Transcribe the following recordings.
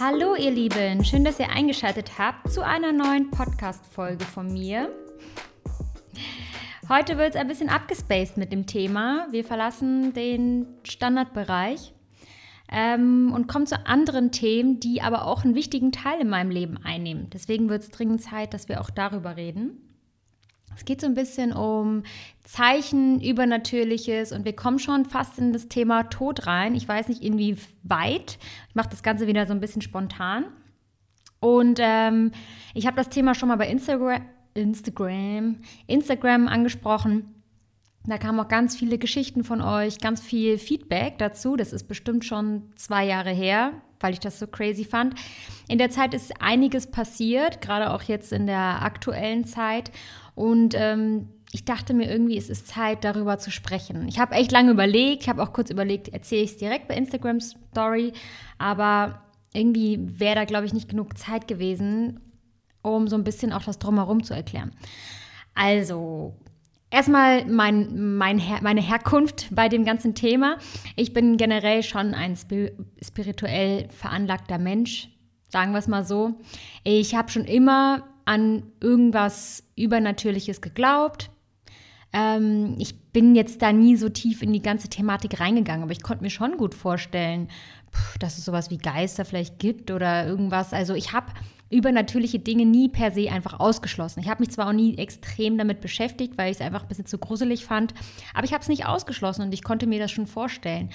Hallo ihr Lieben, schön, dass ihr eingeschaltet habt zu einer neuen Podcast-Folge von mir. Heute wird es ein bisschen abgespaced mit dem Thema. Wir verlassen den Standardbereich ähm, und kommen zu anderen Themen, die aber auch einen wichtigen Teil in meinem Leben einnehmen. Deswegen wird es dringend Zeit, dass wir auch darüber reden. Es geht so ein bisschen um Zeichen, Übernatürliches und wir kommen schon fast in das Thema Tod rein. Ich weiß nicht inwieweit. Ich mache das Ganze wieder so ein bisschen spontan. Und ähm, ich habe das Thema schon mal bei Instagram, Instagram, Instagram angesprochen. Da kamen auch ganz viele Geschichten von euch, ganz viel Feedback dazu. Das ist bestimmt schon zwei Jahre her, weil ich das so crazy fand. In der Zeit ist einiges passiert, gerade auch jetzt in der aktuellen Zeit. Und ähm, ich dachte mir irgendwie, es ist Zeit, darüber zu sprechen. Ich habe echt lange überlegt, ich habe auch kurz überlegt, erzähle ich es direkt bei Instagram Story, aber irgendwie wäre da, glaube ich, nicht genug Zeit gewesen, um so ein bisschen auch das Drumherum zu erklären. Also, erstmal mein, mein Her meine Herkunft bei dem ganzen Thema. Ich bin generell schon ein spirituell veranlagter Mensch, sagen wir es mal so. Ich habe schon immer an irgendwas Übernatürliches geglaubt. Ähm, ich bin jetzt da nie so tief in die ganze Thematik reingegangen, aber ich konnte mir schon gut vorstellen, dass es sowas wie Geister vielleicht gibt oder irgendwas. Also ich habe übernatürliche Dinge nie per se einfach ausgeschlossen. Ich habe mich zwar auch nie extrem damit beschäftigt, weil ich es einfach ein bisschen zu gruselig fand, aber ich habe es nicht ausgeschlossen und ich konnte mir das schon vorstellen.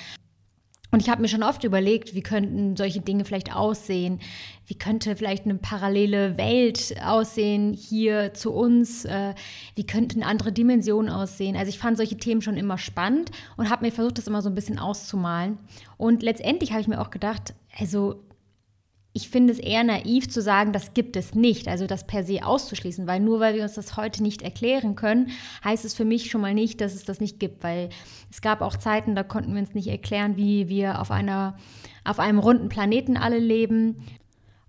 Und ich habe mir schon oft überlegt, wie könnten solche Dinge vielleicht aussehen? Wie könnte vielleicht eine parallele Welt aussehen hier zu uns? Äh, wie könnten andere Dimensionen aussehen? Also ich fand solche Themen schon immer spannend und habe mir versucht, das immer so ein bisschen auszumalen. Und letztendlich habe ich mir auch gedacht, also ich finde es eher naiv zu sagen, das gibt es nicht, also das per se auszuschließen, weil nur weil wir uns das heute nicht erklären können, heißt es für mich schon mal nicht, dass es das nicht gibt, weil es gab auch Zeiten, da konnten wir uns nicht erklären, wie wir auf einer auf einem runden Planeten alle leben.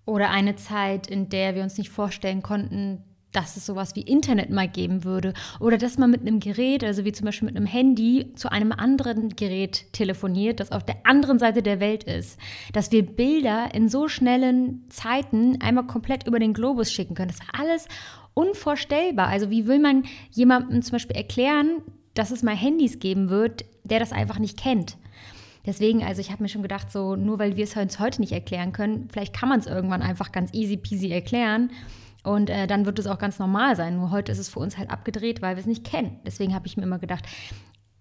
Oder eine Zeit, in der wir uns nicht vorstellen konnten, dass es sowas wie Internet mal geben würde oder dass man mit einem Gerät, also wie zum Beispiel mit einem Handy, zu einem anderen Gerät telefoniert, das auf der anderen Seite der Welt ist. Dass wir Bilder in so schnellen Zeiten einmal komplett über den Globus schicken können. Das war alles unvorstellbar. Also wie will man jemandem zum Beispiel erklären, dass es mal Handys geben wird, der das einfach nicht kennt? Deswegen, also ich habe mir schon gedacht, so nur weil wir es uns heute nicht erklären können, vielleicht kann man es irgendwann einfach ganz easy peasy erklären. Und äh, dann wird es auch ganz normal sein. Nur heute ist es für uns halt abgedreht, weil wir es nicht kennen. Deswegen habe ich mir immer gedacht,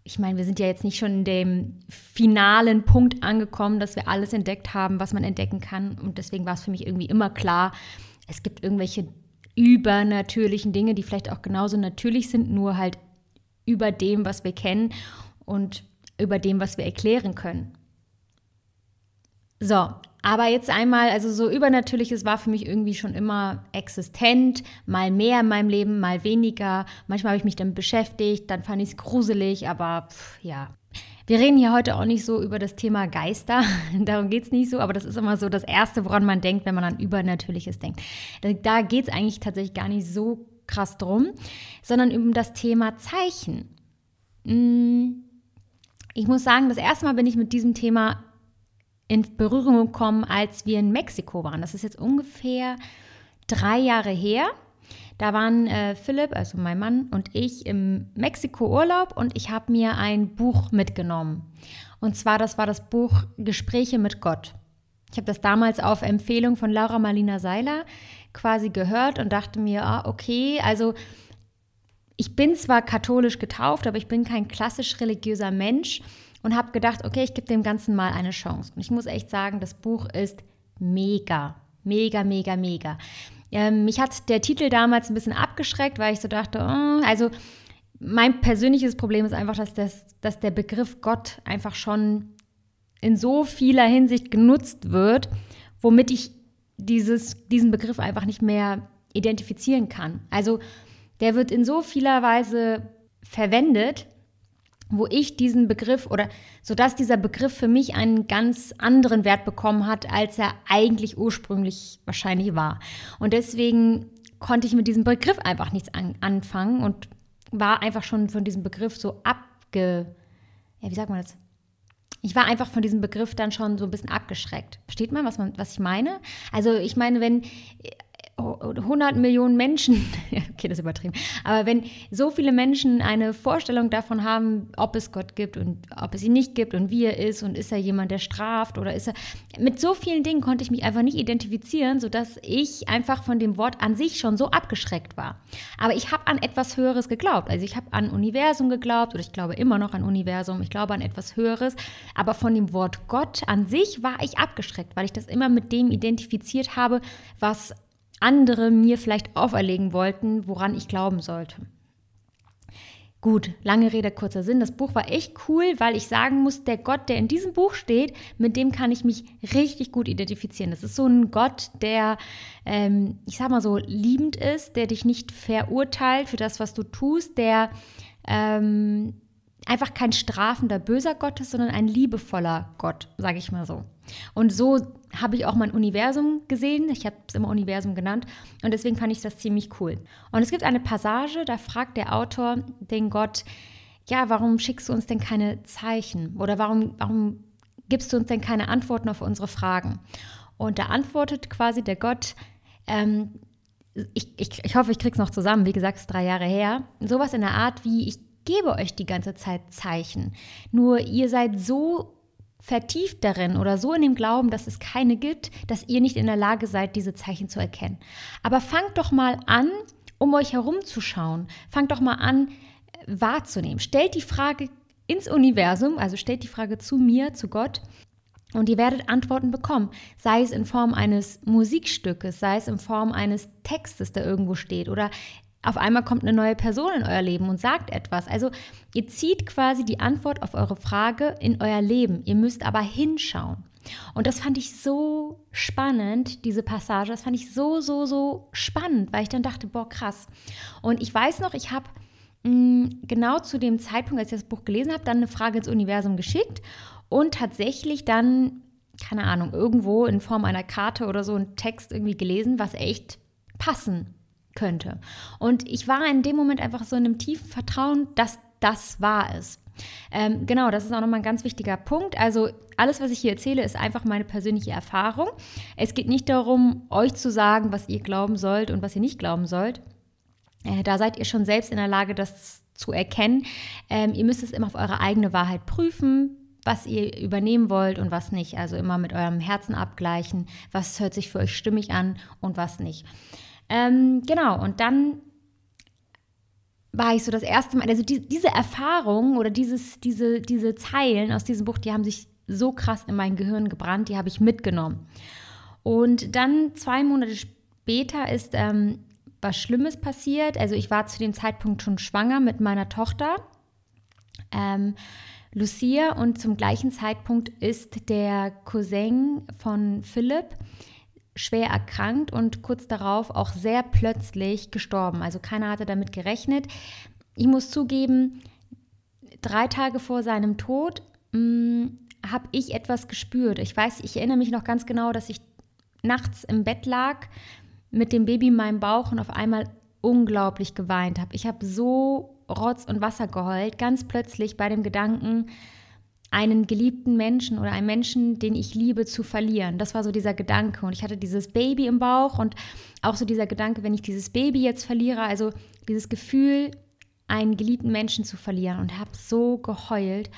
ich meine, wir sind ja jetzt nicht schon in dem finalen Punkt angekommen, dass wir alles entdeckt haben, was man entdecken kann. Und deswegen war es für mich irgendwie immer klar, es gibt irgendwelche übernatürlichen Dinge, die vielleicht auch genauso natürlich sind, nur halt über dem, was wir kennen und über dem, was wir erklären können. So, aber jetzt einmal, also so Übernatürliches war für mich irgendwie schon immer existent, mal mehr in meinem Leben, mal weniger. Manchmal habe ich mich damit beschäftigt, dann fand ich es gruselig, aber pff, ja. Wir reden hier heute auch nicht so über das Thema Geister, darum geht es nicht so, aber das ist immer so das Erste, woran man denkt, wenn man an Übernatürliches denkt. Da geht es eigentlich tatsächlich gar nicht so krass drum, sondern um das Thema Zeichen. Mm, ich muss sagen, das erste Mal bin ich mit diesem Thema in Berührung gekommen, als wir in Mexiko waren. Das ist jetzt ungefähr drei Jahre her. Da waren äh, Philipp, also mein Mann und ich im Mexiko-Urlaub und ich habe mir ein Buch mitgenommen. Und zwar, das war das Buch Gespräche mit Gott. Ich habe das damals auf Empfehlung von Laura Marlina Seiler quasi gehört und dachte mir, ah, okay, also ich bin zwar katholisch getauft, aber ich bin kein klassisch religiöser Mensch und habe gedacht, okay, ich gebe dem Ganzen mal eine Chance. Und ich muss echt sagen, das Buch ist mega, mega, mega, mega. Ähm, mich hat der Titel damals ein bisschen abgeschreckt, weil ich so dachte, oh, also mein persönliches Problem ist einfach, dass, das, dass der Begriff Gott einfach schon in so vieler Hinsicht genutzt wird, womit ich dieses, diesen Begriff einfach nicht mehr identifizieren kann. Also der wird in so vieler Weise verwendet, wo ich diesen Begriff oder sodass dieser Begriff für mich einen ganz anderen Wert bekommen hat, als er eigentlich ursprünglich wahrscheinlich war. Und deswegen konnte ich mit diesem Begriff einfach nichts an, anfangen und war einfach schon von diesem Begriff so abge, ja, wie sagt man das? ich war einfach von diesem Begriff dann schon so ein bisschen abgeschreckt. Versteht man, was, man, was ich meine? Also ich meine, wenn 100 Millionen Menschen, okay, das ist übertrieben, aber wenn so viele Menschen eine Vorstellung davon haben, ob es Gott gibt und ob es ihn nicht gibt und wie er ist und ist er jemand, der straft oder ist er, mit so vielen Dingen konnte ich mich einfach nicht identifizieren, sodass ich einfach von dem Wort an sich schon so abgeschreckt war. Aber ich habe an etwas Höheres geglaubt. Also ich habe an Universum geglaubt oder ich glaube immer noch an Universum, ich glaube an etwas Höheres, aber von dem Wort Gott an sich war ich abgeschreckt, weil ich das immer mit dem identifiziert habe, was andere mir vielleicht auferlegen wollten, woran ich glauben sollte. Gut, lange Rede, kurzer Sinn. Das Buch war echt cool, weil ich sagen muss, der Gott, der in diesem Buch steht, mit dem kann ich mich richtig gut identifizieren. Das ist so ein Gott, der, ähm, ich sag mal so, liebend ist, der dich nicht verurteilt für das, was du tust, der ähm, einfach kein strafender, böser Gott ist, sondern ein liebevoller Gott, sage ich mal so. Und so habe ich auch mein Universum gesehen. Ich habe es immer Universum genannt. Und deswegen fand ich das ziemlich cool. Und es gibt eine Passage, da fragt der Autor den Gott, ja, warum schickst du uns denn keine Zeichen? Oder warum, warum gibst du uns denn keine Antworten auf unsere Fragen? Und da antwortet quasi der Gott, ähm, ich, ich, ich hoffe, ich krieg's noch zusammen, wie gesagt, es ist drei Jahre her. Sowas in der Art wie, ich gebe euch die ganze Zeit Zeichen. Nur ihr seid so vertieft darin oder so in dem Glauben, dass es keine gibt, dass ihr nicht in der Lage seid, diese Zeichen zu erkennen. Aber fangt doch mal an, um euch herumzuschauen. Fangt doch mal an, wahrzunehmen. Stellt die Frage ins Universum, also stellt die Frage zu mir, zu Gott. Und ihr werdet Antworten bekommen, sei es in Form eines Musikstückes, sei es in Form eines Textes, der irgendwo steht oder auf einmal kommt eine neue Person in euer Leben und sagt etwas. Also ihr zieht quasi die Antwort auf eure Frage in euer Leben. Ihr müsst aber hinschauen. Und das fand ich so spannend, diese Passage. Das fand ich so, so, so spannend, weil ich dann dachte, boah, krass. Und ich weiß noch, ich habe mm, genau zu dem Zeitpunkt, als ich das Buch gelesen habe, dann eine Frage ins Universum geschickt und tatsächlich dann, keine Ahnung, irgendwo in Form einer Karte oder so einen Text irgendwie gelesen, was echt passen könnte. Und ich war in dem Moment einfach so in einem tiefen Vertrauen, dass das wahr ist. Ähm, genau, das ist auch nochmal ein ganz wichtiger Punkt. Also alles, was ich hier erzähle, ist einfach meine persönliche Erfahrung. Es geht nicht darum, euch zu sagen, was ihr glauben sollt und was ihr nicht glauben sollt. Äh, da seid ihr schon selbst in der Lage, das zu erkennen. Ähm, ihr müsst es immer auf eure eigene Wahrheit prüfen, was ihr übernehmen wollt und was nicht. Also immer mit eurem Herzen abgleichen, was hört sich für euch stimmig an und was nicht. Ähm, genau, und dann war ich so das erste Mal, also die, diese Erfahrung oder dieses, diese, diese Zeilen aus diesem Buch, die haben sich so krass in mein Gehirn gebrannt, die habe ich mitgenommen. Und dann zwei Monate später ist ähm, was Schlimmes passiert. Also ich war zu dem Zeitpunkt schon schwanger mit meiner Tochter. Ähm, Lucia und zum gleichen Zeitpunkt ist der Cousin von Philipp schwer erkrankt und kurz darauf auch sehr plötzlich gestorben. Also keiner hatte damit gerechnet. Ich muss zugeben, drei Tage vor seinem Tod hm, habe ich etwas gespürt. Ich weiß, ich erinnere mich noch ganz genau, dass ich nachts im Bett lag mit dem Baby in meinem Bauch und auf einmal unglaublich geweint habe. Ich habe so Rotz und Wasser geheult, ganz plötzlich bei dem Gedanken, einen geliebten Menschen oder einen Menschen, den ich liebe, zu verlieren. Das war so dieser Gedanke. Und ich hatte dieses Baby im Bauch und auch so dieser Gedanke, wenn ich dieses Baby jetzt verliere, also dieses Gefühl, einen geliebten Menschen zu verlieren und habe so geheult.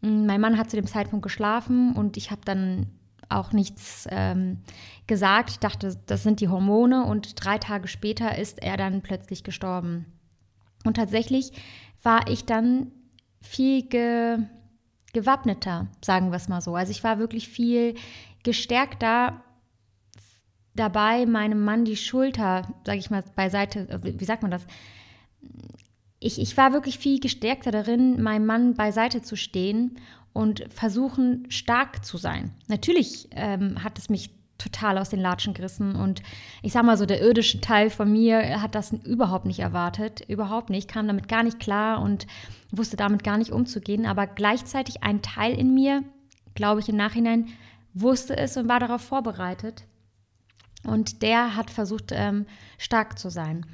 Mm, mein Mann hat zu dem Zeitpunkt geschlafen und ich habe dann auch nichts ähm, gesagt. Ich dachte, das sind die Hormone und drei Tage später ist er dann plötzlich gestorben. Und tatsächlich war ich dann viel ge gewappneter, sagen wir es mal so. Also ich war wirklich viel gestärkter dabei, meinem Mann die Schulter, sage ich mal, beiseite, äh, wie sagt man das? Ich, ich war wirklich viel gestärkter darin, meinem Mann beiseite zu stehen und versuchen, stark zu sein. Natürlich ähm, hat es mich total aus den Latschen gerissen. Und ich sag mal so, der irdische Teil von mir hat das überhaupt nicht erwartet. Überhaupt nicht, kam damit gar nicht klar und wusste damit gar nicht umzugehen. Aber gleichzeitig ein Teil in mir, glaube ich im Nachhinein, wusste es und war darauf vorbereitet. Und der hat versucht, ähm, stark zu sein.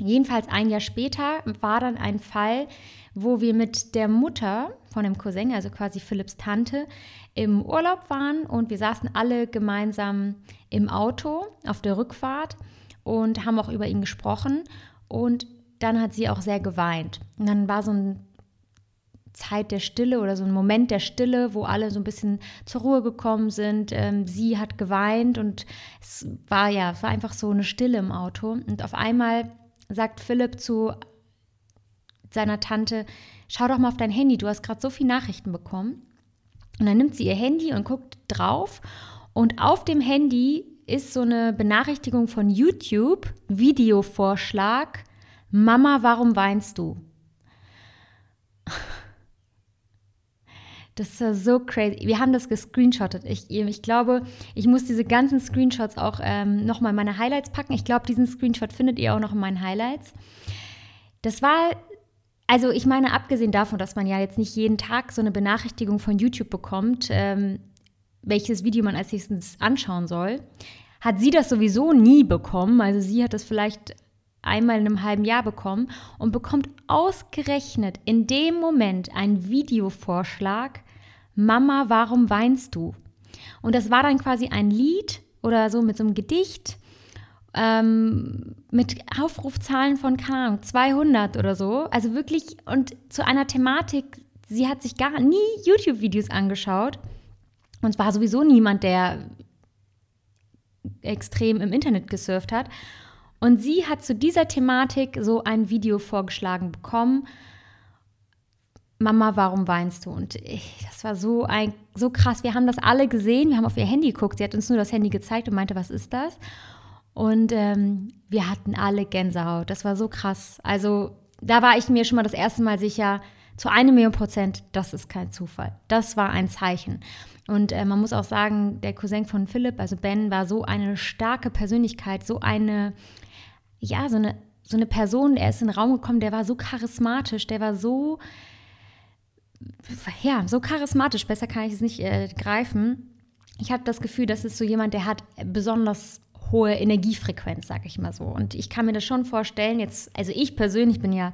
Jedenfalls ein Jahr später war dann ein Fall, wo wir mit der Mutter von dem Cousin, also quasi Philipps Tante, im Urlaub waren und wir saßen alle gemeinsam im Auto auf der Rückfahrt und haben auch über ihn gesprochen und dann hat sie auch sehr geweint. Und dann war so ein Zeit der Stille oder so ein Moment der Stille, wo alle so ein bisschen zur Ruhe gekommen sind. Ähm, sie hat geweint und es war ja, es war einfach so eine Stille im Auto. Und auf einmal sagt Philipp zu seiner Tante, schau doch mal auf dein Handy, du hast gerade so viele Nachrichten bekommen. Und dann nimmt sie ihr Handy und guckt drauf und auf dem Handy ist so eine Benachrichtigung von YouTube, Videovorschlag, Mama, warum weinst du? Das ist so crazy. Wir haben das gescreenshottet. Ich, ich glaube, ich muss diese ganzen Screenshots auch ähm, nochmal in meine Highlights packen. Ich glaube, diesen Screenshot findet ihr auch noch in meinen Highlights. Das war, also ich meine, abgesehen davon, dass man ja jetzt nicht jeden Tag so eine Benachrichtigung von YouTube bekommt, ähm, welches Video man als nächstes anschauen soll, hat sie das sowieso nie bekommen. Also sie hat das vielleicht einmal in einem halben Jahr bekommen und bekommt ausgerechnet in dem Moment einen Videovorschlag Mama, warum weinst du? Und das war dann quasi ein Lied oder so mit so einem Gedicht ähm, mit Aufrufzahlen von Kram, 200 oder so. Also wirklich und zu einer Thematik, sie hat sich gar nie YouTube-Videos angeschaut und es war sowieso niemand, der extrem im Internet gesurft hat. Und sie hat zu dieser Thematik so ein Video vorgeschlagen bekommen Mama, warum weinst du? Und ich, das war so ein, so krass. Wir haben das alle gesehen. Wir haben auf ihr Handy geguckt. Sie hat uns nur das Handy gezeigt und meinte, was ist das? Und ähm, wir hatten alle Gänsehaut. Das war so krass. Also da war ich mir schon mal das erste Mal sicher, zu einem Million Prozent, das ist kein Zufall. Das war ein Zeichen. Und äh, man muss auch sagen, der Cousin von Philipp, also Ben, war so eine starke Persönlichkeit, so eine, ja, so eine, so eine Person, er ist in den Raum gekommen, der war so charismatisch, der war so, ja, so charismatisch, besser kann ich es nicht äh, greifen. Ich habe das Gefühl, das ist so jemand, der hat besonders hohe Energiefrequenz, sage ich mal so. Und ich kann mir das schon vorstellen, jetzt, also ich persönlich bin ja,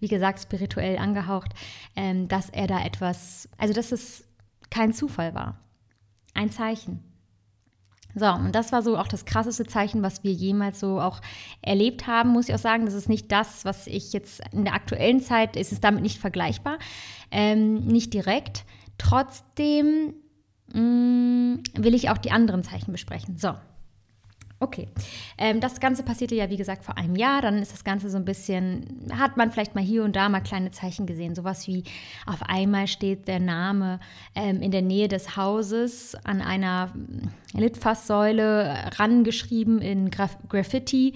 wie gesagt, spirituell angehaucht, ähm, dass er da etwas, also dass es kein Zufall war. Ein Zeichen. So, und das war so auch das krasseste Zeichen, was wir jemals so auch erlebt haben, muss ich auch sagen. Das ist nicht das, was ich jetzt in der aktuellen Zeit, ist es damit nicht vergleichbar, ähm, nicht direkt. Trotzdem mh, mm, will ich auch die anderen Zeichen besprechen. So, Okay, ähm, das Ganze passierte ja, wie gesagt, vor einem Jahr. Dann ist das Ganze so ein bisschen, hat man vielleicht mal hier und da mal kleine Zeichen gesehen. Sowas wie auf einmal steht der Name ähm, in der Nähe des Hauses an einer mm, Litfaßsäule rangeschrieben in Graf Graffiti.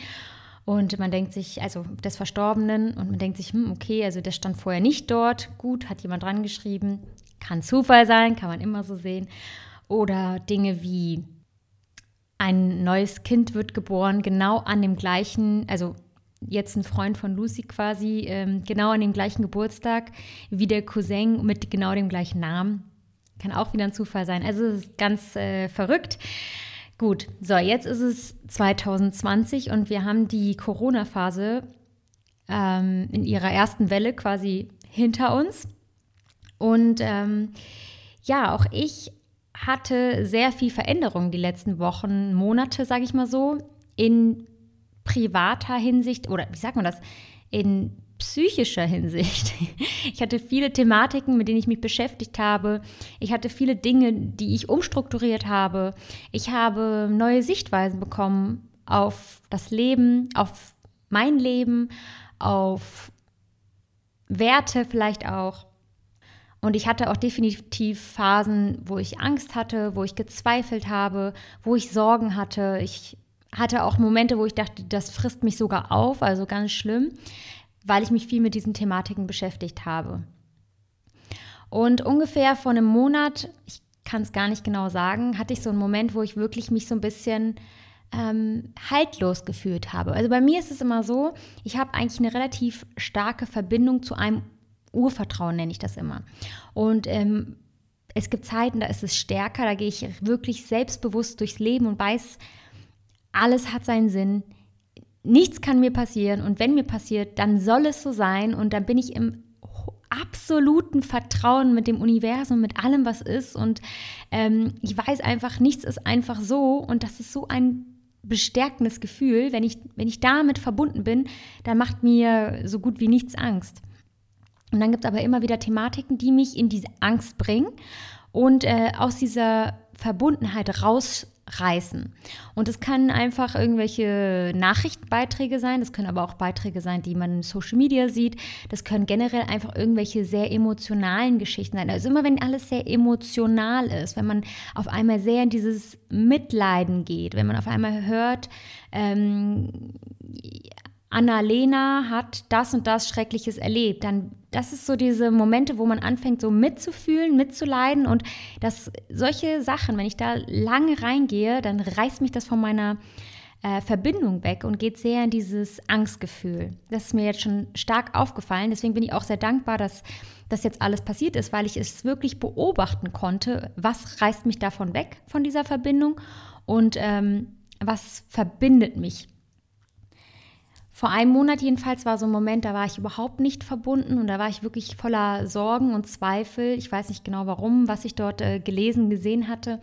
Und man denkt sich, also des Verstorbenen, und man denkt sich, hm, okay, also der stand vorher nicht dort. Gut, hat jemand dran geschrieben. Kann Zufall sein, kann man immer so sehen. Oder Dinge wie ein neues Kind wird geboren, genau an dem gleichen, also jetzt ein Freund von Lucy quasi, ähm, genau an dem gleichen Geburtstag wie der Cousin mit genau dem gleichen Namen. Kann auch wieder ein Zufall sein. Also es ist ganz äh, verrückt. Gut, so, jetzt ist es 2020 und wir haben die Corona-Phase ähm, in ihrer ersten Welle quasi hinter uns. Und ähm, ja, auch ich hatte sehr viel Veränderung die letzten Wochen, Monate, sage ich mal so, in privater Hinsicht oder wie sagt man das, in psychischer Hinsicht. Ich hatte viele Thematiken, mit denen ich mich beschäftigt habe. Ich hatte viele Dinge, die ich umstrukturiert habe. Ich habe neue Sichtweisen bekommen auf das Leben, auf mein Leben, auf Werte vielleicht auch. Und ich hatte auch definitiv Phasen, wo ich Angst hatte, wo ich gezweifelt habe, wo ich Sorgen hatte. Ich hatte auch Momente, wo ich dachte, das frisst mich sogar auf, also ganz schlimm, weil ich mich viel mit diesen Thematiken beschäftigt habe. Und ungefähr vor einem Monat, ich kann es gar nicht genau sagen, hatte ich so einen Moment, wo ich wirklich mich so ein bisschen ähm, haltlos gefühlt habe. Also bei mir ist es immer so, ich habe eigentlich eine relativ starke Verbindung zu einem Urvertrauen nenne ich das immer. Und ähm, es gibt Zeiten, da ist es stärker, da gehe ich wirklich selbstbewusst durchs Leben und weiß, alles hat seinen Sinn. nichts kann mir passieren und wenn mir passiert, dann soll es so sein und dann bin ich im absoluten Vertrauen mit dem Universum, mit allem, was ist und ähm, ich weiß einfach, nichts ist einfach so und das ist so ein bestärkendes Gefühl. Wenn ich, wenn ich damit verbunden bin, dann macht mir so gut wie nichts Angst. Und dann gibt es aber immer wieder Thematiken, die mich in diese Angst bringen und äh, aus dieser Verbundenheit rausreißen. Und es kann einfach irgendwelche Nachrichtenbeiträge sein, das können aber auch Beiträge sein, die man in Social Media sieht. Das können generell einfach irgendwelche sehr emotionalen Geschichten sein. Also immer wenn alles sehr emotional ist, wenn man auf einmal sehr in dieses Mitleiden geht, wenn man auf einmal hört, ähm, Annalena hat das und das Schreckliches erlebt, dann das ist so diese Momente, wo man anfängt, so mitzufühlen, mitzuleiden und dass solche Sachen, wenn ich da lange reingehe, dann reißt mich das von meiner äh, Verbindung weg und geht sehr in dieses Angstgefühl. Das ist mir jetzt schon stark aufgefallen. Deswegen bin ich auch sehr dankbar, dass das jetzt alles passiert ist, weil ich es wirklich beobachten konnte, was reißt mich davon weg, von dieser Verbindung und ähm, was verbindet mich vor einem Monat jedenfalls war so ein Moment, da war ich überhaupt nicht verbunden und da war ich wirklich voller Sorgen und Zweifel. Ich weiß nicht genau warum, was ich dort äh, gelesen, gesehen hatte.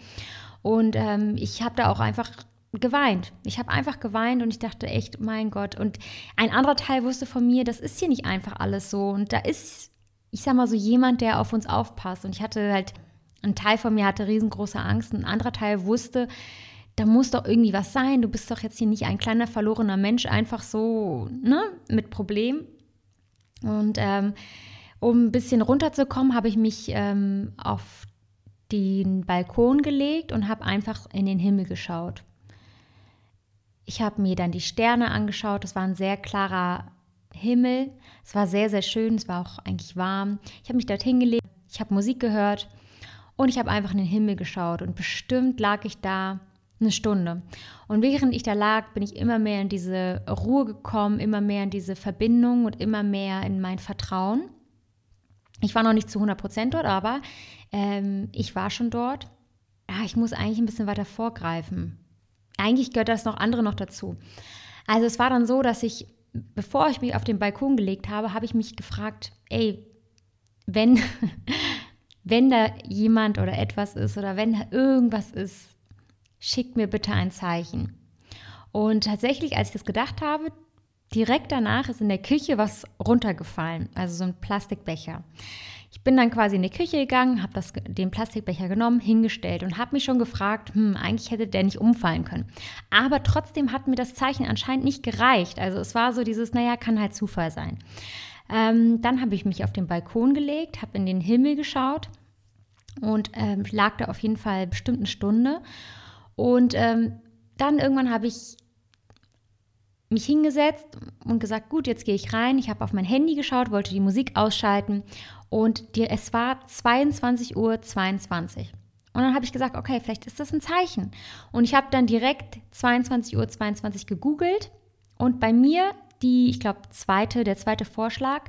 Und ähm, ich habe da auch einfach geweint. Ich habe einfach geweint und ich dachte echt, mein Gott. Und ein anderer Teil wusste von mir, das ist hier nicht einfach alles so. Und da ist, ich sag mal so, jemand, der auf uns aufpasst. Und ich hatte halt, ein Teil von mir hatte riesengroße Angst. Ein anderer Teil wusste, da muss doch irgendwie was sein. Du bist doch jetzt hier nicht ein kleiner verlorener Mensch, einfach so ne, mit Problem. Und ähm, um ein bisschen runterzukommen, habe ich mich ähm, auf den Balkon gelegt und habe einfach in den Himmel geschaut. Ich habe mir dann die Sterne angeschaut. Es war ein sehr klarer Himmel. Es war sehr, sehr schön. Es war auch eigentlich warm. Ich habe mich dort hingelegt. Ich habe Musik gehört und ich habe einfach in den Himmel geschaut. Und bestimmt lag ich da eine Stunde. Und während ich da lag, bin ich immer mehr in diese Ruhe gekommen, immer mehr in diese Verbindung und immer mehr in mein Vertrauen. Ich war noch nicht zu 100 Prozent dort, aber ähm, ich war schon dort. Ja, ich muss eigentlich ein bisschen weiter vorgreifen. Eigentlich gehört das noch andere noch dazu. Also es war dann so, dass ich, bevor ich mich auf den Balkon gelegt habe, habe ich mich gefragt, ey, wenn, wenn da jemand oder etwas ist oder wenn da irgendwas ist, schick mir bitte ein Zeichen. Und tatsächlich, als ich das gedacht habe, direkt danach ist in der Küche was runtergefallen, also so ein Plastikbecher. Ich bin dann quasi in die Küche gegangen, habe den Plastikbecher genommen, hingestellt und habe mich schon gefragt, hm, eigentlich hätte der nicht umfallen können. Aber trotzdem hat mir das Zeichen anscheinend nicht gereicht. Also es war so dieses, naja, kann halt Zufall sein. Ähm, dann habe ich mich auf den Balkon gelegt, habe in den Himmel geschaut und ähm, lag da auf jeden Fall bestimmt eine Stunde und ähm, dann irgendwann habe ich mich hingesetzt und gesagt, gut, jetzt gehe ich rein. Ich habe auf mein Handy geschaut, wollte die Musik ausschalten und die, es war 22.22 Uhr. 22. Und dann habe ich gesagt, okay, vielleicht ist das ein Zeichen. Und ich habe dann direkt 22.22 Uhr 22 gegoogelt und bei mir die, ich glaube, zweite, der zweite Vorschlag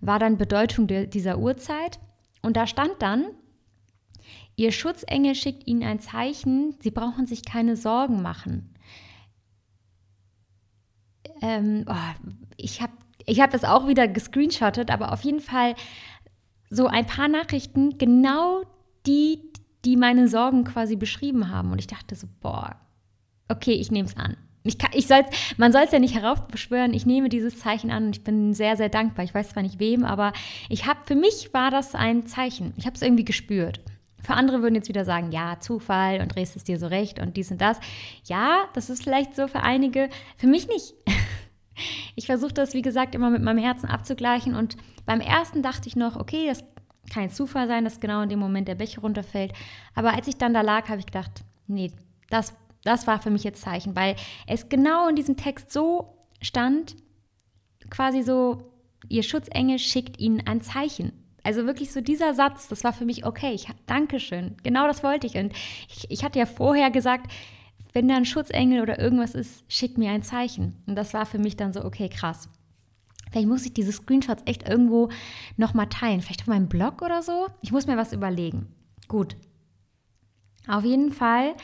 war dann Bedeutung de, dieser Uhrzeit. Und da stand dann Ihr Schutzengel schickt Ihnen ein Zeichen, Sie brauchen sich keine Sorgen machen. Ähm, oh, ich habe ich hab das auch wieder gescreenshottet, aber auf jeden Fall so ein paar Nachrichten, genau die, die meine Sorgen quasi beschrieben haben. Und ich dachte so, boah, okay, ich nehme es an. Ich kann, ich soll's, man soll es ja nicht heraufbeschwören. Ich nehme dieses Zeichen an und ich bin sehr, sehr dankbar. Ich weiß zwar nicht wem, aber ich habe, für mich war das ein Zeichen. Ich habe es irgendwie gespürt. Für andere würden jetzt wieder sagen, ja, Zufall und drehst es dir so recht und dies und das. Ja, das ist vielleicht so für einige, für mich nicht. Ich versuche das, wie gesagt, immer mit meinem Herzen abzugleichen und beim ersten dachte ich noch, okay, das kann Zufall sein, dass genau in dem Moment der Becher runterfällt. Aber als ich dann da lag, habe ich gedacht, nee, das, das war für mich jetzt Zeichen, weil es genau in diesem Text so stand, quasi so, ihr Schutzengel schickt ihnen ein Zeichen. Also wirklich so dieser Satz, das war für mich okay. Ich, Dankeschön. Genau das wollte ich. Und ich, ich hatte ja vorher gesagt, wenn da ein Schutzengel oder irgendwas ist, schick mir ein Zeichen. Und das war für mich dann so, okay, krass. Vielleicht muss ich diese Screenshots echt irgendwo nochmal teilen. Vielleicht auf meinem Blog oder so. Ich muss mir was überlegen. Gut. Auf jeden Fall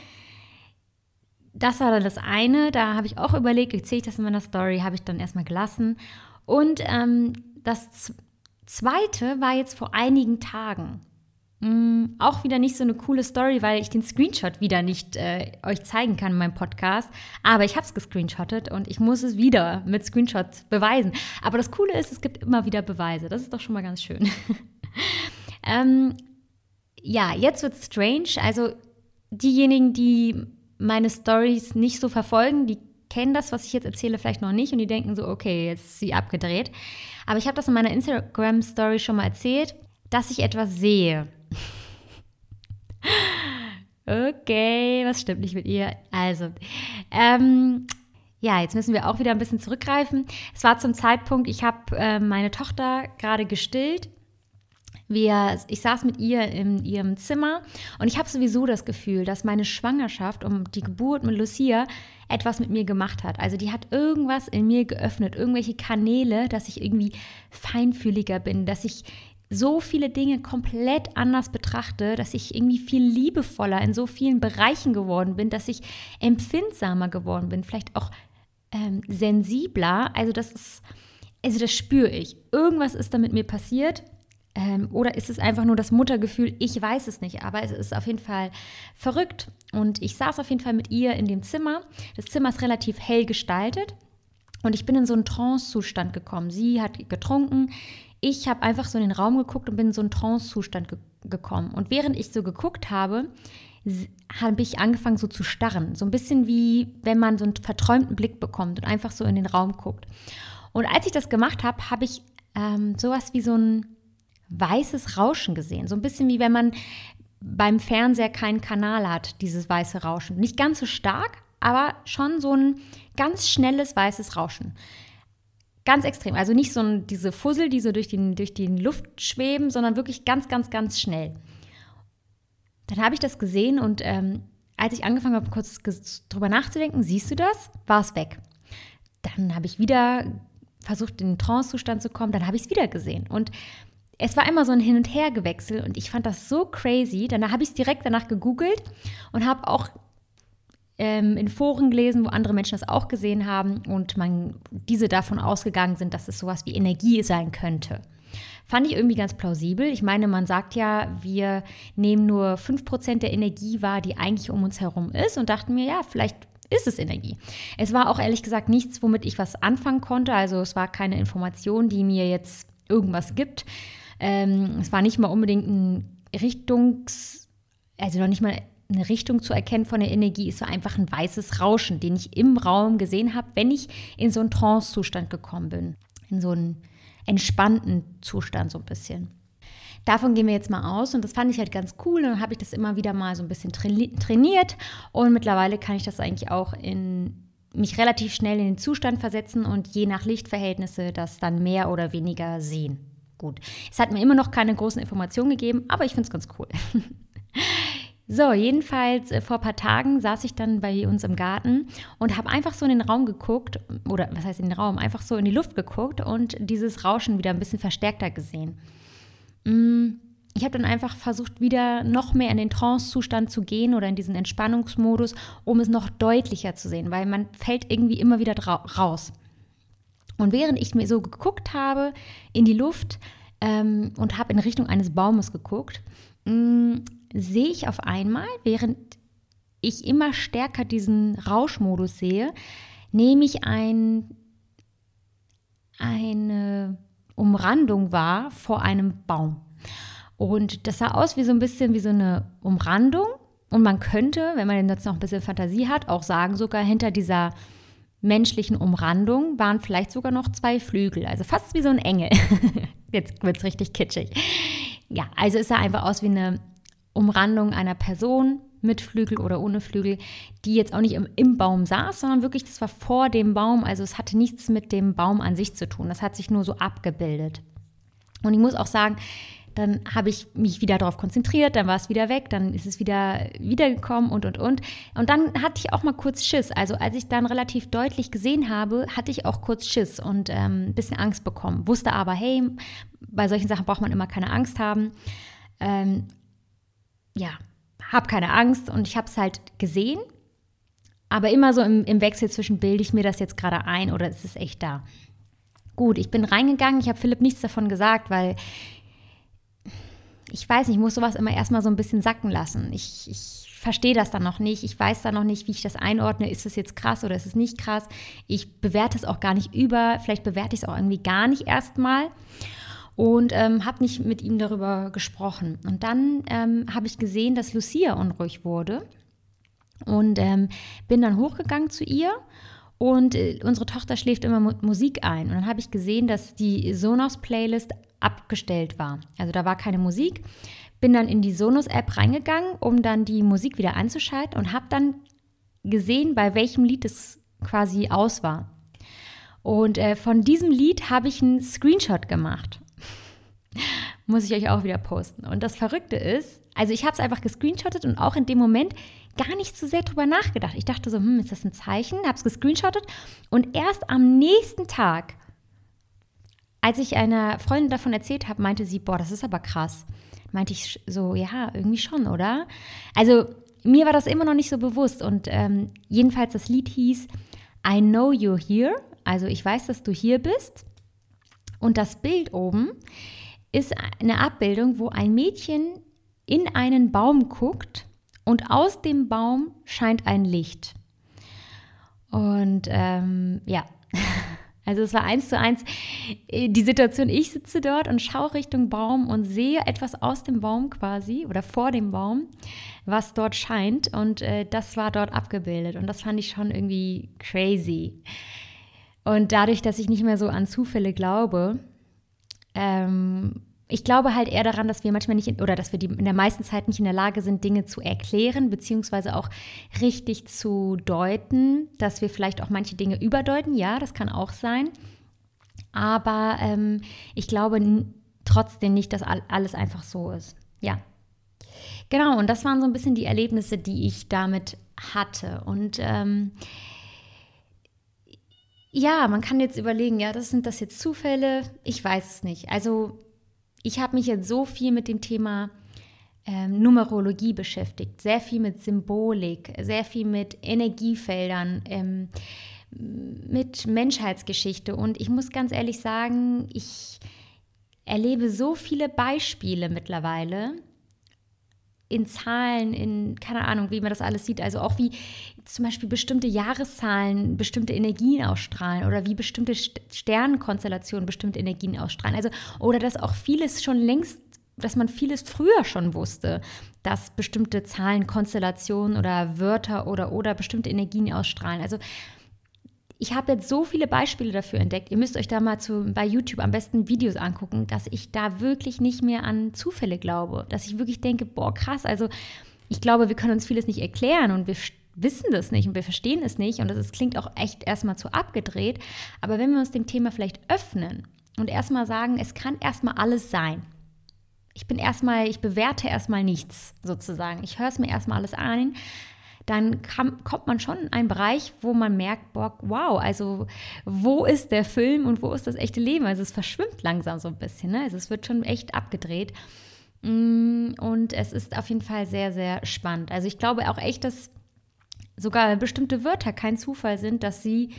das war dann das eine. Da habe ich auch überlegt, erzähle ich das in meiner Story, habe ich dann erstmal gelassen. Und ähm, das zweite war jetzt vor einigen Tagen. Mm, auch wieder nicht so eine coole Story, weil ich den Screenshot wieder nicht äh, euch zeigen kann in meinem Podcast. Aber ich habe es gescreenshottet und ich muss es wieder mit Screenshots beweisen. Aber das Coole ist, es gibt immer wieder Beweise. Das ist doch schon mal ganz schön. ähm, ja, jetzt wird strange. Also diejenigen, die meine Stories nicht so verfolgen, die kennen das, was ich jetzt erzähle, vielleicht noch nicht und die denken so, okay, jetzt ist sie abgedreht. Aber ich habe das in meiner Instagram-Story schon mal erzählt, dass ich etwas sehe. okay, was stimmt nicht mit ihr? Also, ähm, ja, jetzt müssen wir auch wieder ein bisschen zurückgreifen. Es war zum Zeitpunkt, ich habe äh, meine Tochter gerade gestillt wir, ich saß mit ihr in ihrem Zimmer und ich habe sowieso das Gefühl, dass meine Schwangerschaft um die Geburt mit Lucia etwas mit mir gemacht hat. Also die hat irgendwas in mir geöffnet, irgendwelche Kanäle, dass ich irgendwie feinfühliger bin, dass ich so viele Dinge komplett anders betrachte, dass ich irgendwie viel liebevoller in so vielen Bereichen geworden bin, dass ich empfindsamer geworden bin, vielleicht auch ähm, sensibler. Also das ist, also das spüre ich. Irgendwas ist da mit mir passiert ähm, oder ist es einfach nur das Muttergefühl? Ich weiß es nicht, aber es ist auf jeden Fall verrückt. Und ich saß auf jeden Fall mit ihr in dem Zimmer. Das Zimmer ist relativ hell gestaltet. Und ich bin in so einen Trance-Zustand gekommen. Sie hat getrunken. Ich habe einfach so in den Raum geguckt und bin in so einen Trance-Zustand ge gekommen. Und während ich so geguckt habe, habe ich angefangen so zu starren. So ein bisschen wie wenn man so einen verträumten Blick bekommt und einfach so in den Raum guckt. Und als ich das gemacht habe, habe ich ähm, sowas wie so ein weißes Rauschen gesehen. So ein bisschen wie wenn man beim Fernseher keinen Kanal hat, dieses weiße Rauschen. Nicht ganz so stark, aber schon so ein ganz schnelles weißes Rauschen. Ganz extrem. Also nicht so ein, diese Fussel, die so durch, den, durch die Luft schweben, sondern wirklich ganz, ganz, ganz schnell. Dann habe ich das gesehen und ähm, als ich angefangen habe, kurz drüber nachzudenken, siehst du das, war es weg. Dann habe ich wieder versucht, in den Trance-Zustand zu kommen, dann habe ich es wieder gesehen. Und es war immer so ein Hin- und Hergewechsel und ich fand das so crazy. Dann habe ich es direkt danach gegoogelt und habe auch ähm, in Foren gelesen, wo andere Menschen das auch gesehen haben und man, diese davon ausgegangen sind, dass es sowas wie Energie sein könnte. Fand ich irgendwie ganz plausibel. Ich meine, man sagt ja, wir nehmen nur 5% der Energie wahr, die eigentlich um uns herum ist und dachten mir, ja, vielleicht ist es Energie. Es war auch ehrlich gesagt nichts, womit ich was anfangen konnte. Also es war keine Information, die mir jetzt irgendwas gibt. Ähm, es war nicht mal unbedingt ein Richtungs-, also noch nicht mal eine Richtung zu erkennen von der Energie. Es war einfach ein weißes Rauschen, den ich im Raum gesehen habe, wenn ich in so einen Trance-Zustand gekommen bin. In so einen entspannten Zustand so ein bisschen. Davon gehen wir jetzt mal aus und das fand ich halt ganz cool. Und dann habe ich das immer wieder mal so ein bisschen trainiert und mittlerweile kann ich das eigentlich auch in mich relativ schnell in den Zustand versetzen und je nach Lichtverhältnisse das dann mehr oder weniger sehen gut. Es hat mir immer noch keine großen Informationen gegeben, aber ich finde es ganz cool. So, jedenfalls äh, vor ein paar Tagen saß ich dann bei uns im Garten und habe einfach so in den Raum geguckt, oder was heißt in den Raum, einfach so in die Luft geguckt und dieses Rauschen wieder ein bisschen verstärkter gesehen. Mm, ich habe dann einfach versucht, wieder noch mehr in den Trance-Zustand zu gehen oder in diesen Entspannungsmodus, um es noch deutlicher zu sehen, weil man fällt irgendwie immer wieder raus. Und während ich mir so geguckt habe in die Luft ähm, und habe in Richtung eines Baumes geguckt, mm, sehe ich auf einmal, während ich immer stärker diesen Rauschmodus sehe, nehme ich ein, eine Umrandung wahr vor einem Baum. Und das sah aus wie so ein bisschen wie so eine Umrandung. Und man könnte, wenn man jetzt noch ein bisschen Fantasie hat, auch sagen, sogar hinter dieser menschlichen Umrandung waren vielleicht sogar noch zwei Flügel, also fast wie so ein Engel. Jetzt wird es richtig kitschig. Ja, also es sah einfach aus wie eine Umrandung einer Person mit Flügel oder ohne Flügel, die jetzt auch nicht im, im, Baum saß, sondern wirklich, das war vor dem Baum. Also es hatte nichts mit dem Baum an sich zu tun. Das hat sich nur so abgebildet. Und ich muss auch sagen, dann habe ich mich wieder darauf konzentriert, dann war es wieder weg, dann ist es wieder wiedergekommen und und und. Und dann hatte ich auch mal kurz Schiss. Also als ich dann relativ deutlich gesehen habe, hatte ich auch kurz Schiss und ähm, ein bisschen Angst bekommen. Wusste aber, hey, bei solchen Sachen braucht man immer keine Angst haben. Ähm, ja, habe keine Angst und ich habe es halt gesehen. aber immer so im, im Wechsel zwischen bilde ich mir das jetzt gerade ein oder ist es echt da. Gut, ich bin reingegangen, ich habe Philipp nichts davon gesagt, weil ich weiß nicht, ich muss sowas immer erstmal so ein bisschen sacken lassen. Ich, ich verstehe das dann noch nicht. Ich weiß dann noch nicht, wie ich das einordne. Ist es jetzt krass oder ist es nicht krass? Ich bewerte es auch gar nicht über. Vielleicht bewerte ich es auch irgendwie gar nicht erstmal. Und ähm, habe nicht mit ihm darüber gesprochen. Und dann ähm, habe ich gesehen, dass Lucia unruhig wurde. Und ähm, bin dann hochgegangen zu ihr und äh, unsere Tochter schläft immer mit Musik ein. Und dann habe ich gesehen, dass die Sonos-Playlist abgestellt war. Also da war keine Musik. Bin dann in die Sonos-App reingegangen, um dann die Musik wieder anzuschalten und habe dann gesehen, bei welchem Lied es quasi aus war. Und äh, von diesem Lied habe ich einen Screenshot gemacht. Muss ich euch auch wieder posten. Und das Verrückte ist, also ich habe es einfach gescreenshottet und auch in dem Moment gar nicht so sehr drüber nachgedacht. Ich dachte so, hm, ist das ein Zeichen? Habe es gescreenshottet und erst am nächsten Tag, als ich einer Freundin davon erzählt habe, meinte sie, boah, das ist aber krass. Meinte ich so, ja, irgendwie schon, oder? Also mir war das immer noch nicht so bewusst und ähm, jedenfalls das Lied hieß I Know You're Here, also ich weiß, dass du hier bist. Und das Bild oben ist eine Abbildung, wo ein Mädchen in einen Baum guckt und aus dem Baum scheint ein Licht. Und ähm, ja, also es war eins zu eins äh, die Situation, ich sitze dort und schaue Richtung Baum und sehe etwas aus dem Baum quasi oder vor dem Baum, was dort scheint und äh, das war dort abgebildet und das fand ich schon irgendwie crazy. Und dadurch, dass ich nicht mehr so an Zufälle glaube, ähm, ich glaube halt eher daran, dass wir manchmal nicht in, oder dass wir die in der meisten Zeit nicht in der Lage sind, Dinge zu erklären, beziehungsweise auch richtig zu deuten, dass wir vielleicht auch manche Dinge überdeuten. Ja, das kann auch sein. Aber ähm, ich glaube trotzdem nicht, dass alles einfach so ist. Ja. Genau, und das waren so ein bisschen die Erlebnisse, die ich damit hatte. Und ähm, ja, man kann jetzt überlegen, ja, das sind das jetzt Zufälle? Ich weiß es nicht. Also ich habe mich jetzt so viel mit dem Thema ähm, Numerologie beschäftigt, sehr viel mit Symbolik, sehr viel mit Energiefeldern, ähm, mit Menschheitsgeschichte. Und ich muss ganz ehrlich sagen, ich erlebe so viele Beispiele mittlerweile in Zahlen, in keine Ahnung, wie man das alles sieht. Also auch wie zum Beispiel bestimmte Jahreszahlen bestimmte Energien ausstrahlen oder wie bestimmte Sternenkonstellationen bestimmte Energien ausstrahlen. Also oder dass auch vieles schon längst dass man vieles früher schon wusste, dass bestimmte Zahlen, Konstellationen oder Wörter oder oder bestimmte Energien ausstrahlen. Also ich habe jetzt so viele Beispiele dafür entdeckt. Ihr müsst euch da mal zu, bei YouTube am besten Videos angucken, dass ich da wirklich nicht mehr an Zufälle glaube. Dass ich wirklich denke, boah, krass, also ich glaube, wir können uns vieles nicht erklären und wir wissen das nicht und wir verstehen es nicht und das klingt auch echt erstmal zu abgedreht. Aber wenn wir uns dem Thema vielleicht öffnen und erstmal sagen, es kann erstmal alles sein. Ich bin erstmal, ich bewerte erstmal nichts sozusagen. Ich höre es mir erstmal alles an dann kam, kommt man schon in einen Bereich, wo man merkt, boah, wow, also wo ist der Film und wo ist das echte Leben? Also es verschwimmt langsam so ein bisschen, ne? also es wird schon echt abgedreht. Mm, und es ist auf jeden Fall sehr, sehr spannend. Also ich glaube auch echt, dass sogar bestimmte Wörter kein Zufall sind, dass sie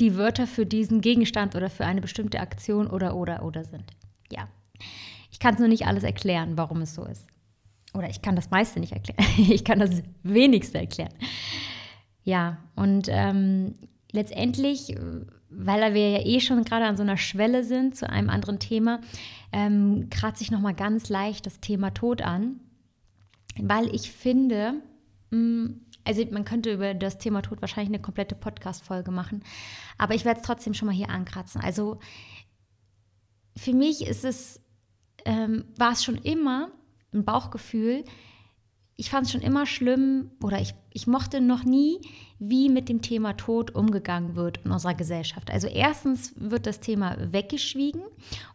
die Wörter für diesen Gegenstand oder für eine bestimmte Aktion oder oder oder sind. Ja. Ich kann es nur nicht alles erklären, warum es so ist. Oder ich kann das meiste nicht erklären. Ich kann das wenigste erklären. Ja, und ähm, letztendlich, weil wir ja eh schon gerade an so einer Schwelle sind zu einem anderen Thema, ähm, kratze ich nochmal ganz leicht das Thema Tod an, weil ich finde, mh, mm, also man könnte über das Thema Tod wahrscheinlich eine komplette Podcast-Folge machen, aber ich werde es trotzdem schon mal hier ankratzen. Also für mich ist es, ähm, war es schon immer ein Bauchgefühl. Ich fand es schon immer schlimm oder ich, ich mochte noch nie, wie mit dem Thema Tod umgegangen wird in unserer Gesellschaft. Also erstens wird das Thema weggeschwiegen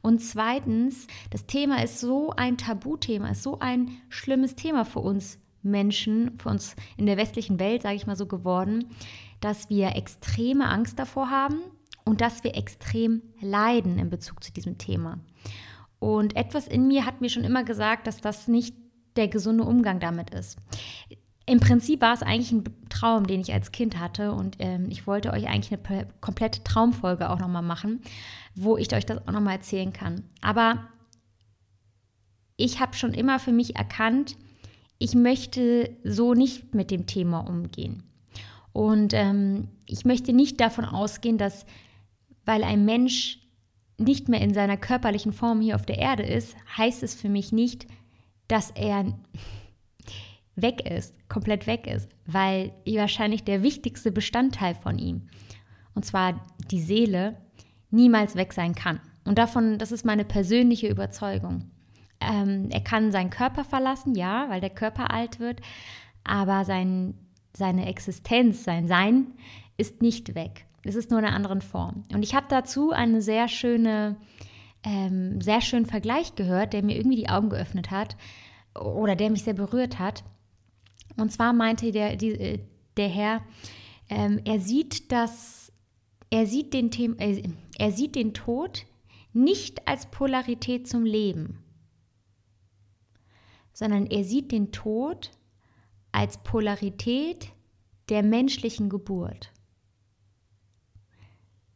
und zweitens, das Thema ist so ein Tabuthema, ist so ein schlimmes Thema für uns Menschen, für uns in der westlichen Welt, sage ich mal so, geworden, dass wir extreme Angst davor haben und dass wir extrem leiden in Bezug zu diesem Thema. Und etwas in mir hat mir schon immer gesagt, dass das nicht der gesunde Umgang damit ist. Im Prinzip war es eigentlich ein Traum, den ich als Kind hatte. Und ähm, ich wollte euch eigentlich eine komplette Traumfolge auch nochmal machen, wo ich euch das auch nochmal erzählen kann. Aber ich habe schon immer für mich erkannt, ich möchte so nicht mit dem Thema umgehen. Und ähm, ich möchte nicht davon ausgehen, dass weil ein Mensch nicht mehr in seiner körperlichen Form hier auf der Erde ist, heißt es für mich nicht, dass er weg ist, komplett weg ist, weil wahrscheinlich der wichtigste Bestandteil von ihm, und zwar die Seele, niemals weg sein kann. Und davon, das ist meine persönliche Überzeugung. Ähm, er kann seinen Körper verlassen, ja, weil der Körper alt wird, aber sein, seine Existenz, sein Sein ist nicht weg. Es ist nur in einer anderen Form. Und ich habe dazu eine sehr schöne, ähm, sehr schönen Vergleich gehört, der mir irgendwie die Augen geöffnet hat oder der mich sehr berührt hat. Und zwar meinte der, die, äh, der Herr, ähm, er sieht das, er sieht den Thema, äh, er sieht den Tod nicht als Polarität zum Leben, sondern er sieht den Tod als Polarität der menschlichen Geburt.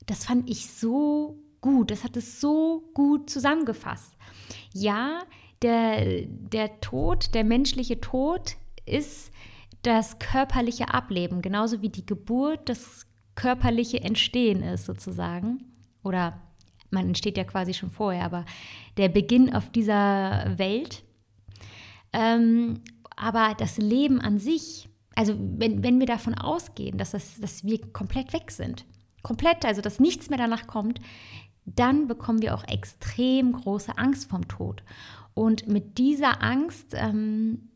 Das fand ich so gut, das hat es so gut zusammengefasst. Ja, der, der Tod, der menschliche Tod ist das körperliche Ableben, genauso wie die Geburt das körperliche Entstehen ist sozusagen. Oder man entsteht ja quasi schon vorher, aber der Beginn auf dieser Welt. Ähm, aber das Leben an sich, also wenn, wenn wir davon ausgehen, dass, das, dass wir komplett weg sind, komplett, also dass nichts mehr danach kommt, dann bekommen wir auch extrem große Angst vom Tod. Und mit dieser Angst ähm,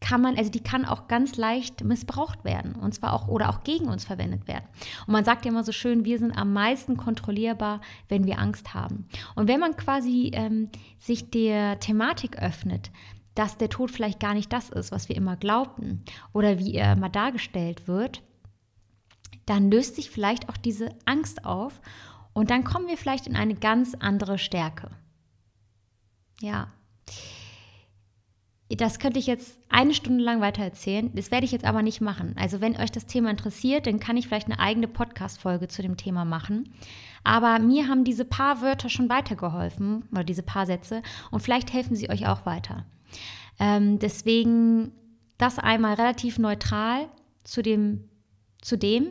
kann man, also die kann auch ganz leicht missbraucht werden und zwar auch oder auch gegen uns verwendet werden. Und man sagt ja immer so schön, wir sind am meisten kontrollierbar, wenn wir Angst haben. Und wenn man quasi ähm, sich der Thematik öffnet, dass der Tod vielleicht gar nicht das ist, was wir immer glaubten oder wie er mal dargestellt wird, dann löst sich vielleicht auch diese Angst auf und dann kommen wir vielleicht in eine ganz andere Stärke. Ja. Das könnte ich jetzt eine Stunde lang weiter erzählen. Das werde ich jetzt aber nicht machen. Also, wenn euch das Thema interessiert, dann kann ich vielleicht eine eigene Podcast-Folge zu dem Thema machen. Aber mir haben diese paar Wörter schon weitergeholfen oder diese paar Sätze und vielleicht helfen sie euch auch weiter. Ähm, deswegen das einmal relativ neutral zu dem, zu dem.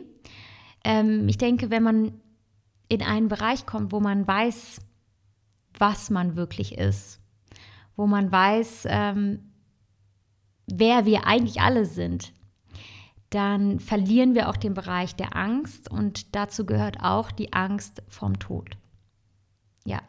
Ähm, ich denke, wenn man in einen Bereich kommt, wo man weiß, was man wirklich ist, wo man weiß, ähm, wer wir eigentlich alle sind, dann verlieren wir auch den Bereich der Angst und dazu gehört auch die Angst vom Tod. Ja.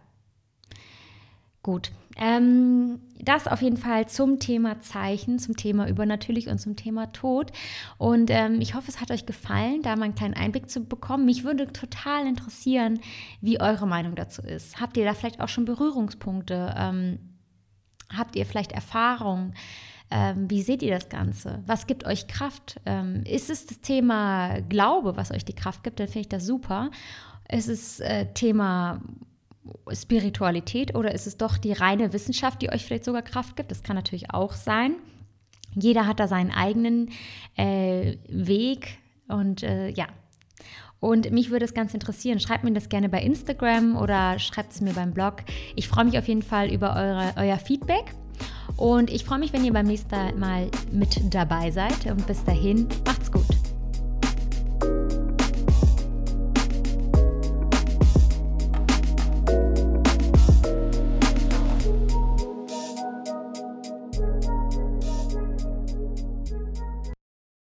Gut. Ähm, das auf jeden Fall zum Thema Zeichen, zum Thema Übernatürlich und zum Thema Tod. Und ähm, ich hoffe, es hat euch gefallen, da mal einen kleinen Einblick zu bekommen. Mich würde total interessieren, wie eure Meinung dazu ist. Habt ihr da vielleicht auch schon Berührungspunkte? Ähm, habt ihr vielleicht Erfahrungen? Ähm, wie seht ihr das Ganze? Was gibt euch Kraft? Ähm, ist es das Thema Glaube, was euch die Kraft gibt? Dann finde ich das super. Ist es äh, Thema Spiritualität oder ist es doch die reine Wissenschaft, die euch vielleicht sogar Kraft gibt? Das kann natürlich auch sein. Jeder hat da seinen eigenen äh, Weg und äh, ja. Und mich würde es ganz interessieren. Schreibt mir das gerne bei Instagram oder schreibt es mir beim Blog. Ich freue mich auf jeden Fall über eure, euer Feedback. Und ich freue mich, wenn ihr beim nächsten Mal mit dabei seid. Und bis dahin, macht's gut.